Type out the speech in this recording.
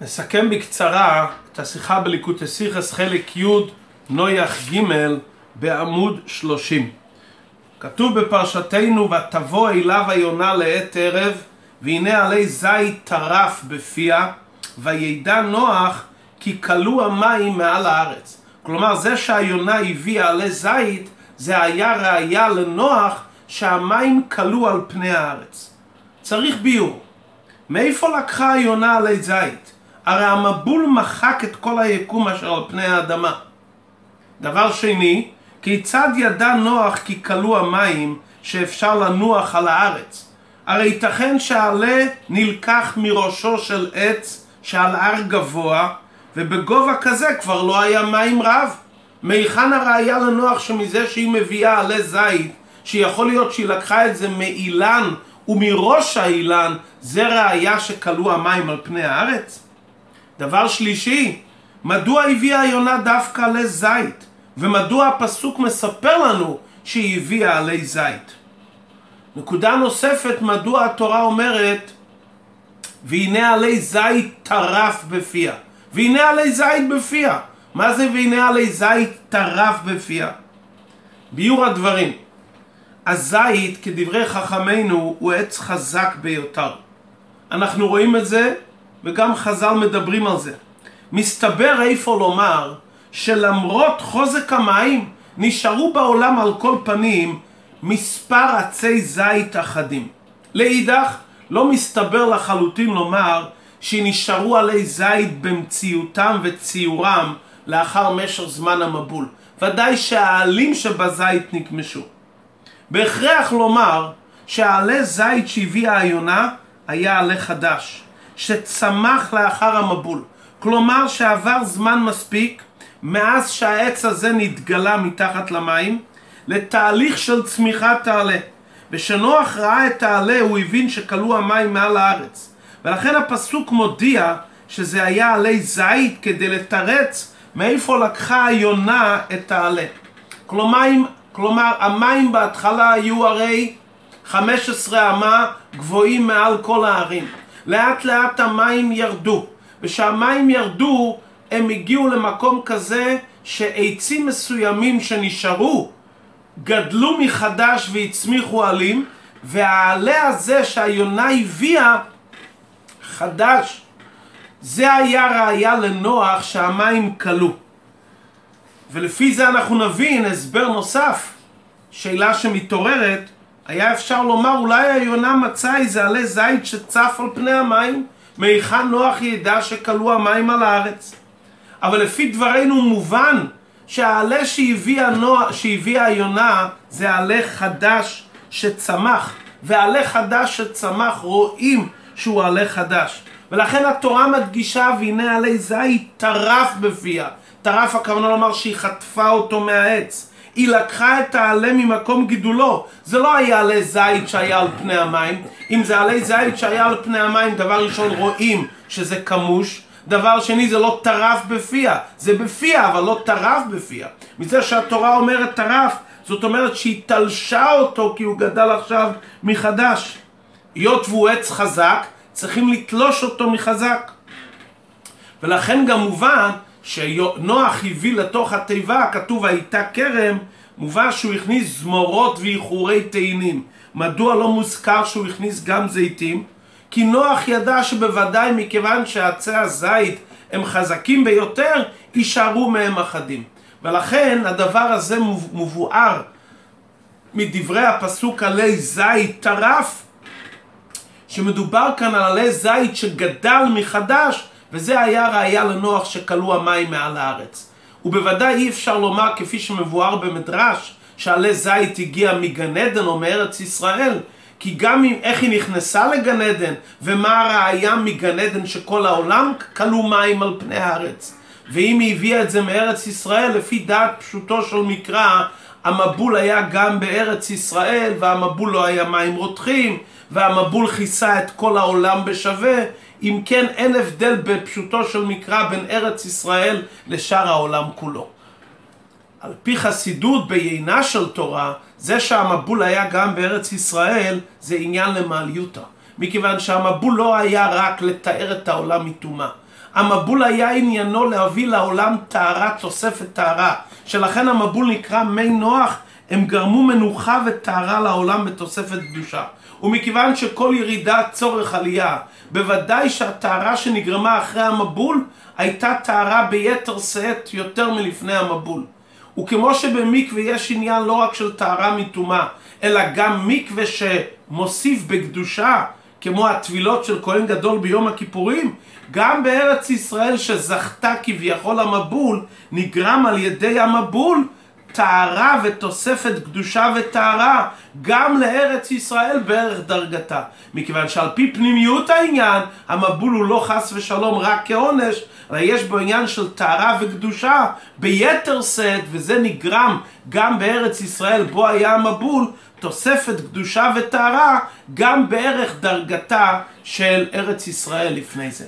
נסכם בקצרה את השיחה בליקוטי סיכס חלק י' נויח ג' בעמוד 30. כתוב בפרשתנו ותבוא אליו היונה לעת ערב והנה עלי זית טרף בפיה וידע נוח כי כלו המים מעל הארץ. כלומר זה שהיונה הביאה עלי זית זה היה ראיה לנוח שהמים כלו על פני הארץ. צריך ביור. מאיפה לקחה היונה עלי זית? הרי המבול מחק את כל היקום אשר על פני האדמה. דבר שני, כיצד ידע נוח כי כלו המים שאפשר לנוח על הארץ? הרי ייתכן שהעלה נלקח מראשו של עץ שעל הר גבוה ובגובה כזה כבר לא היה מים רב. מהיכן הראיה לנוח שמזה שהיא מביאה עלה זית שיכול להיות שהיא לקחה את זה מאילן ומראש האילן זה ראיה שכלו המים על פני הארץ? דבר שלישי, מדוע הביאה היונה דווקא עלי זית? ומדוע הפסוק מספר לנו שהיא הביאה עלי זית? נקודה נוספת, מדוע התורה אומרת והנה עלי זית טרף בפיה? והנה עלי זית בפיה. מה זה והנה עלי זית טרף בפיה? ביור הדברים. הזית, כדברי חכמינו, הוא עץ חזק ביותר. אנחנו רואים את זה וגם חז"ל מדברים על זה. מסתבר איפה לומר שלמרות חוזק המים נשארו בעולם על כל פנים מספר עצי זית אחדים. לאידך לא מסתבר לחלוטין לומר שנשארו עלי זית במציאותם וציורם לאחר משך זמן המבול. ודאי שהעלים שבזית נקמשו. בהכרח לומר שהעלה זית שהביאה היונה היה עלה חדש. שצמח לאחר המבול. כלומר שעבר זמן מספיק מאז שהעץ הזה נתגלה מתחת למים לתהליך של צמיחת העלה. ושנוח ראה את העלה הוא הבין שכלו המים מעל הארץ. ולכן הפסוק מודיע שזה היה עלי זית כדי לתרץ מאיפה לקחה היונה את העלה. כלומר, כלומר המים בהתחלה היו הרי 15 אמה גבוהים מעל כל הערים. לאט לאט המים ירדו. וכשהמים ירדו, הם הגיעו למקום כזה שעצים מסוימים שנשארו גדלו מחדש והצמיחו עלים, והעלה הזה שהיונה הביאה חדש, זה היה ראיה לנוח שהמים כלו. ולפי זה אנחנו נבין הסבר נוסף, שאלה שמתעוררת, היה אפשר לומר אולי היונה מצא איזה עלה זית שצף על פני המים מהיכן נוח ידע שכלו המים על הארץ? אבל לפי דברינו מובן שהעלה שהביאה, נוח, שהביאה היונה זה עלה חדש שצמח ועלה חדש שצמח רואים שהוא עלה חדש. ולכן התורה מדגישה והנה עלי זית טרף בפיה טרף הכוונה לומר שהיא חטפה אותו מהעץ היא לקחה את העלה ממקום גידולו. זה לא היה עלה זית שהיה על פני המים. אם זה עלה זית שהיה על פני המים, דבר ראשון רואים שזה כמוש. דבר שני זה לא טרף בפיה. זה בפיה, אבל לא טרף בפיה. מזה שהתורה אומרת טרף, זאת אומרת שהיא תלשה אותו כי הוא גדל עכשיו מחדש. היות והוא עץ חזק, צריכים לתלוש אותו מחזק. ולכן גם מובן שנוח הביא לתוך התיבה, כתוב הייתה כרם, מובא שהוא הכניס זמורות ואיחורי תאנים. מדוע לא מוזכר שהוא הכניס גם זיתים? כי נוח ידע שבוודאי מכיוון שעצי הזית הם חזקים ביותר, יישארו מהם אחדים. ולכן הדבר הזה מבואר מדברי הפסוק עלי זית טרף, שמדובר כאן על עלי זית שגדל מחדש וזה היה ראיה לנוח שכלו המים מעל הארץ. ובוודאי אי אפשר לומר כפי שמבואר במדרש שעלי זית הגיע מגן עדן או מארץ ישראל כי גם אם איך היא נכנסה לגן עדן ומה הראיה מגן עדן שכל העולם כלו מים על פני הארץ ואם היא הביאה את זה מארץ ישראל לפי דעת פשוטו של מקרא המבול היה גם בארץ ישראל והמבול לא היה מים רותחים והמבול כיסה את כל העולם בשווה אם כן אין הבדל בפשוטו של מקרא בין ארץ ישראל לשאר העולם כולו. על פי חסידות בעיינה של תורה, זה שהמבול היה גם בארץ ישראל זה עניין למעליותה. מכיוון שהמבול לא היה רק לתאר את העולם מטומאה. המבול היה עניינו להביא לעולם טהרה, תוספת טהרה. שלכן המבול נקרא מי נוח, הם גרמו מנוחה וטהרה לעולם בתוספת קדושה. ומכיוון שכל ירידה צורך עלייה, בוודאי שהטהרה שנגרמה אחרי המבול הייתה טהרה ביתר שאת יותר מלפני המבול. וכמו שבמקווה יש עניין לא רק של טהרה מטומאה, אלא גם מקווה שמוסיף בקדושה, כמו הטבילות של כהן גדול ביום הכיפורים, גם בארץ ישראל שזכתה כביכול המבול, נגרם על ידי המבול טהרה ותוספת קדושה וטהרה גם לארץ ישראל בערך דרגתה. מכיוון שעל פי פנימיות העניין, המבול הוא לא חס ושלום רק כעונש, אלא יש בו עניין של טהרה וקדושה ביתר שאת, וזה נגרם גם בארץ ישראל בו היה המבול, תוספת קדושה וטהרה גם בערך דרגתה של ארץ ישראל לפני זה.